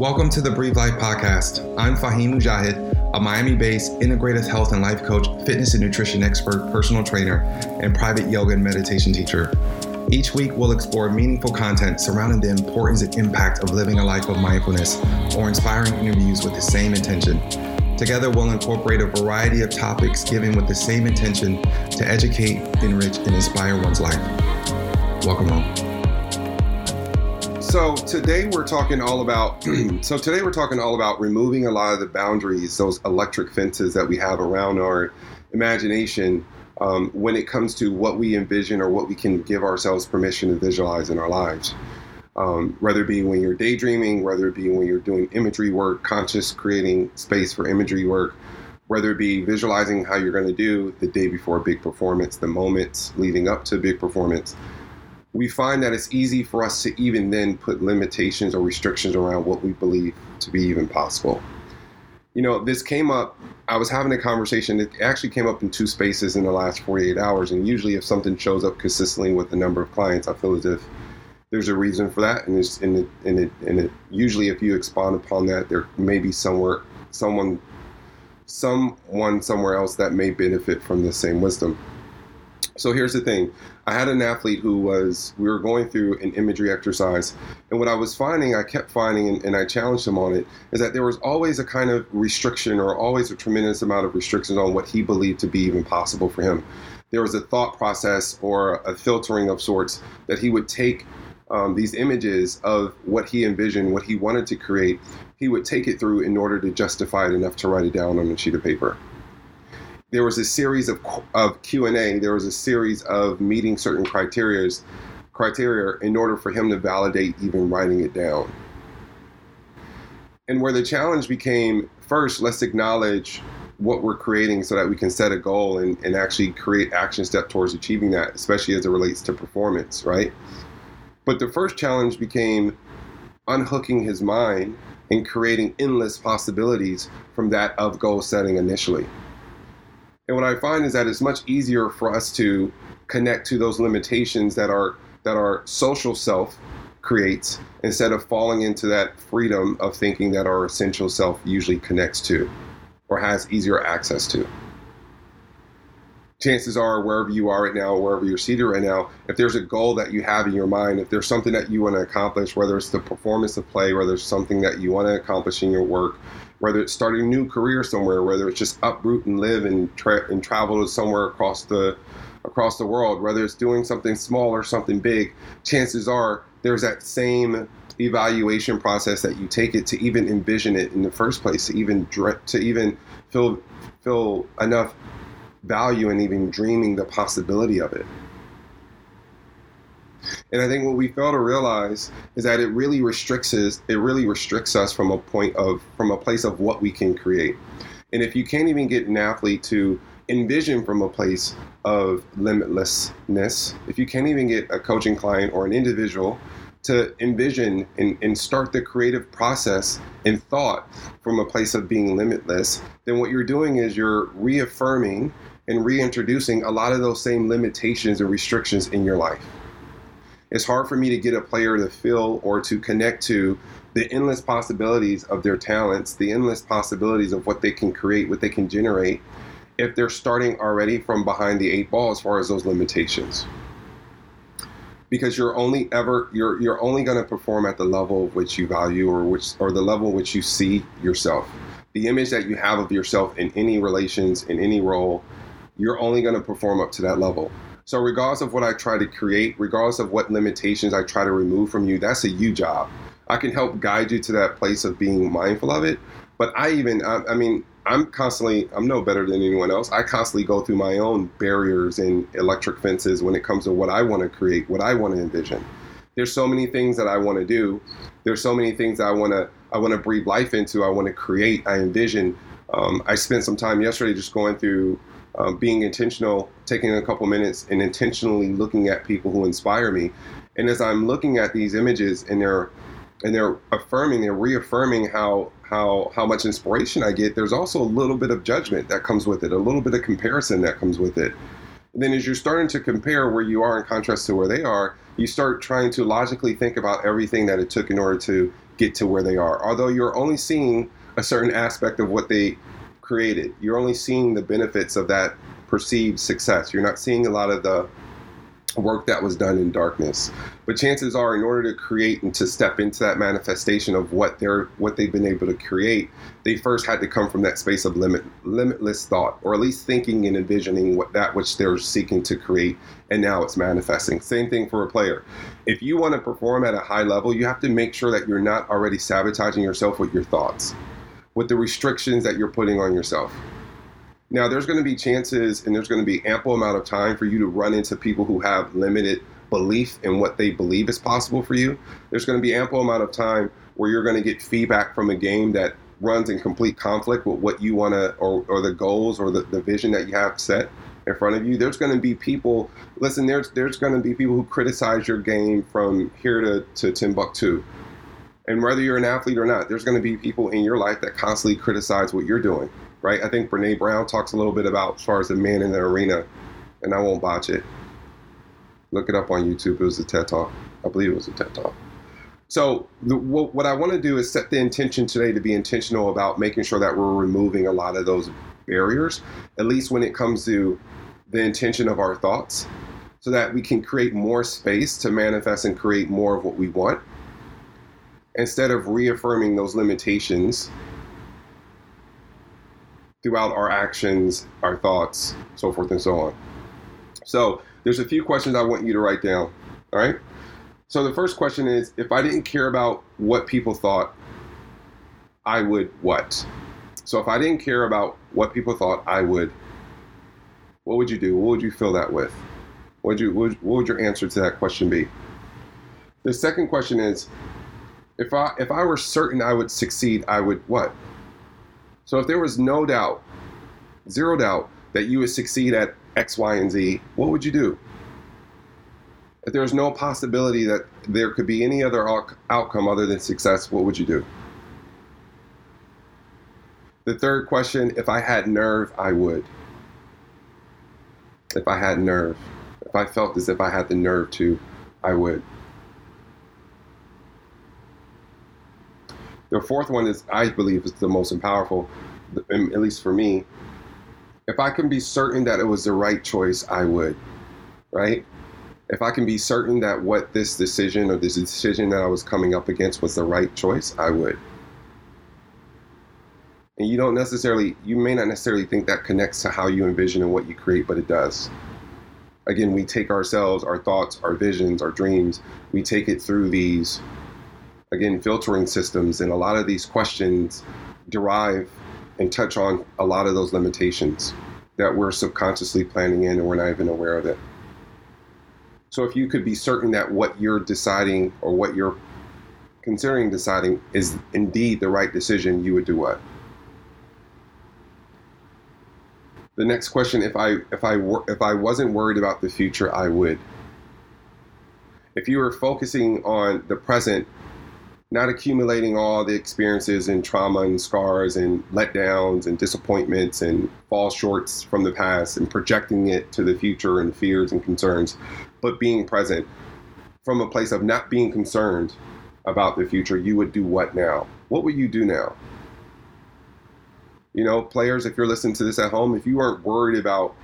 Welcome to the Breathe Life podcast. I'm Fahim Mujahid, a Miami based integrative health and life coach, fitness and nutrition expert, personal trainer, and private yoga and meditation teacher. Each week, we'll explore meaningful content surrounding the importance and impact of living a life of mindfulness or inspiring interviews with the same intention. Together, we'll incorporate a variety of topics given with the same intention to educate, enrich, and inspire one's life. Welcome home. So today we're talking all about. so today we're talking all about removing a lot of the boundaries, those electric fences that we have around our imagination, um, when it comes to what we envision or what we can give ourselves permission to visualize in our lives. Um, whether it be when you're daydreaming, whether it be when you're doing imagery work, conscious creating space for imagery work, whether it be visualizing how you're going to do the day before a big performance, the moments leading up to a big performance we find that it's easy for us to even then put limitations or restrictions around what we believe to be even possible. You know, this came up, I was having a conversation, it actually came up in two spaces in the last 48 hours. And usually, if something shows up consistently with a number of clients, I feel as if there's a reason for that. And, it's, and, it, and, it, and it, usually, if you expand upon that, there may be somewhere, someone, someone somewhere else that may benefit from the same wisdom. So here's the thing. I had an athlete who was, we were going through an imagery exercise. And what I was finding, I kept finding, and, and, I challenged him on it, is that there was always a kind of restriction or always a tremendous amount of restrictions on what he believed to be even possible for him. There was a thought process or a filtering of sorts that he would take um, these images of what he envisioned, what he wanted to create, he would take it through in order to justify it enough to write it down on a sheet of paper there was a series of, of q&a there was a series of meeting certain criterias criteria in order for him to validate even writing it down. And where the challenge became first let's acknowledge what we're creating so that we can set a goal and, and actually create action step towards achieving that especially as it relates to performance right? But the first challenge became unhooking his mind and creating endless possibilities from that of goal setting initially and what I find is that it's much easier for us to connect to those limitations that our that our social self creates instead of falling into that freedom of thinking that our essential self usually connects to or has easier access to. Chances are, wherever you are right now, wherever you're seated right now, if there's a goal that you have in your mind, if there's something that you want to accomplish, whether it's the performance of play, whether it's something that you want to accomplish in your work, whether it's starting a new career somewhere, whether it's just uproot and live and, tra- and travel to somewhere across the across the world, whether it's doing something small or something big, chances are there's that same evaluation process that you take it to even envision it in the first place, to even to even feel feel enough value in even dreaming the possibility of it. And I think what we fail to realize is that it really restricts us, it really restricts us from a point of from a place of what we can create. And if you can't even get an athlete to envision from a place of limitlessness, if you can't even get a coaching client or an individual to envision and, and start the creative process and thought from a place of being limitless, then what you're doing is you're reaffirming and reintroducing a lot of those same limitations and restrictions in your life it's hard for me to get a player to feel or to connect to the endless possibilities of their talents, the endless possibilities of what they can create, what they can generate, if they're starting already from behind the eight ball as far as those limitations. Because you're only ever you're you're only going to perform at the level of which you value or which or the level which you see yourself. The image that you have of yourself in any relations, in any role, you're only going to perform up to that level. So regardless of what I try to create, regardless of what limitations I try to remove from you, that's a you job. I can help guide you to that place of being mindful of it. But I even, I, I mean, I'm constantly, I'm no better than anyone else. I constantly go through my own barriers and electric fences when it comes to what I want to create, what I want to envision. There's so many things that I want to do. There's so many things I want to, I want to breathe life into. I want to create. I envision. Um, I spent some time yesterday just going through um, being intentional, taking a couple minutes and intentionally looking at people who inspire me. And as I'm looking at these images and they're and they're affirming, they're reaffirming how how how much inspiration I get. There's also a little bit of judgment that comes with it, a little bit of comparison that comes with it. And then as you're starting to compare where you are in contrast to where they are, you start trying to logically think about everything that it took in order to get to where they are. Although you're only seeing a certain aspect of what they created, you're only seeing the benefits of that perceived success. You're not seeing a lot of the work that was done in darkness. But chances are, in order to create and to step into that manifestation of what they're what they've been able to create, they first had to come from that space of limit limitless thought, or at least thinking and envisioning what that which they're seeking to create, and now it's manifesting. Same thing for a player. If you want to perform at a high level, you have to make sure that you're not already sabotaging yourself with your thoughts, with the restrictions that you're putting on yourself. Now, there's going to be chances and there's going to be ample amount of time for you to run into people who have limited belief in what they believe is possible for you. There's going to be ample amount of time where you're going to get feedback from a game that runs in complete conflict with what you want to or, or the goals or the, the vision that you have set in front of you. There's going to be people, listen, there's there's going to be people who criticize your game from here to, to Timbuktu. And whether you're an athlete or not, there's going to be people in your life that constantly criticize what you're doing right? I think Brene Brown talks a little bit about as far as the man in the arena, and I won't botch it. Look it up on YouTube. It was a TED Talk. I believe it was a TED Talk. So the, what, what I want to do is set the intention today to be intentional about making sure that we're removing a lot of those barriers, at least when it comes to the intention of our thoughts, so that we can create more space to manifest and create more of what we want instead of reaffirming those limitations throughout our actions, our thoughts, so forth and so on. So there's a few questions I want you to write down. All right. So the first question is if I didn't care about what people thought, I would what? So if I didn't care about what people thought, I would. What would you do? What would you fill that with? What would you what would, your answer to that question be? The second question is if I if I were certain I would succeed, I would what? So if there was no doubt, zero doubt, that you would succeed at X, Y, and Z, what would you do? If there was no possibility that there could be any other outcome other than success, what would you do? The third question if I had nerve, I would. If I had nerve, if I felt as if I had the nerve to, I would. The fourth one is, I believe, is the most powerful, at least for me. If I can be certain that it was the right choice, I would, right? If I can be certain that what this decision or this decision that I was coming up against was the right choice, I would. And you don't necessarily, you may not necessarily think that connects to how you envision and what you create, but it does. Again, we take ourselves, our thoughts, our visions, our dreams, we take it through these again, filtering systems, and a lot of these questions derive and touch on a lot of those limitations that we're subconsciously planning in and we're not even aware of it. So if you could be certain that what you're deciding or what you're considering deciding is indeed the right decision, you would do what? The next question: If I if I if I wasn't worried about the future, I would. If you were focusing on the present not accumulating all the experiences and trauma and scars and letdowns and disappointments and fall shorts from the past and projecting it to the future and fears and concerns, but being present from a place of not being concerned about the future, you would do what now? What would you do now? You know, players, if you're listening to this at home, if you aren't worried about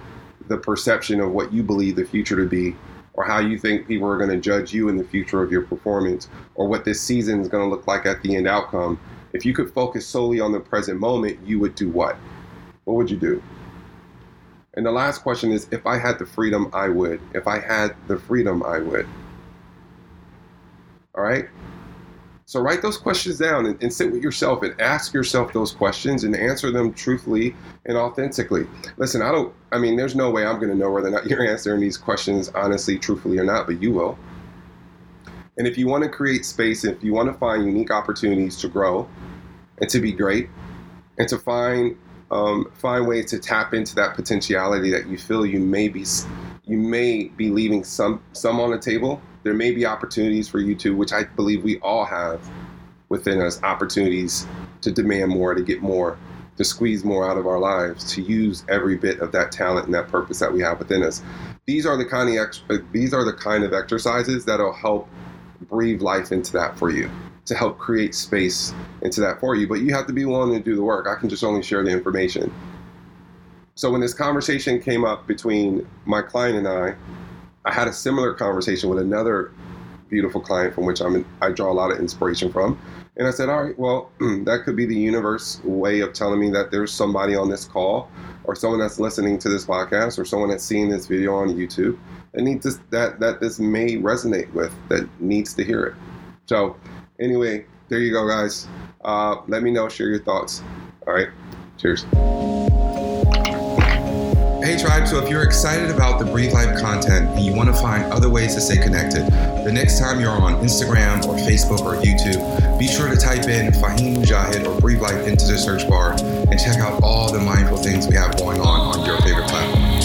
the perception of what you believe the future to be, or how you think people are going to judge you in the future of your performance or what this season is going to look like at the end outcome. If you could focus solely on the present moment, you would do what? What would you do? And the last question is if I had the freedom, I would. If I had the freedom, I would. All right? So write those questions down and, and, sit with yourself and ask yourself those questions and answer them truthfully and authentically. Listen, I don't, I mean, there's no way I'm going to know whether or not you're answering these questions honestly, truthfully or not, but you will. And if you want to create space, if you want to find unique opportunities to grow and to be great and to find um, find ways to tap into that potentiality that you feel you may be you may be leaving some some on the table there may be opportunities for you to, which I believe we all have within us, opportunities to demand more, to get more, to squeeze more out of our lives, to use every bit of that talent and that purpose that we have within us. These are the kind of these are the kind of exercises that'll help breathe life into that for you. to help create space into that for you. But you have to be willing to do the work. I can just only share the information. So when this conversation came up between my client and I, I had a similar conversation with another beautiful client from which I'm I draw a lot of inspiration from. And I said, all right, well, that could be the universe way of telling me that there's somebody on this call or someone that's listening to this podcast or someone that's seeing this video on YouTube that needs this, that that this may resonate with that needs to hear it. So anyway, there you go, guys. Uh, let me know, share your thoughts. All right, cheers. Hey Tribe, so if you're excited about the Breathe Life content and you want to find other ways to stay connected, the next time you're on Instagram or Facebook or YouTube, be sure to type in Fahim Mujahid or Breathe Life into the search bar and check out all the mindful things we have going on on your favorite platform.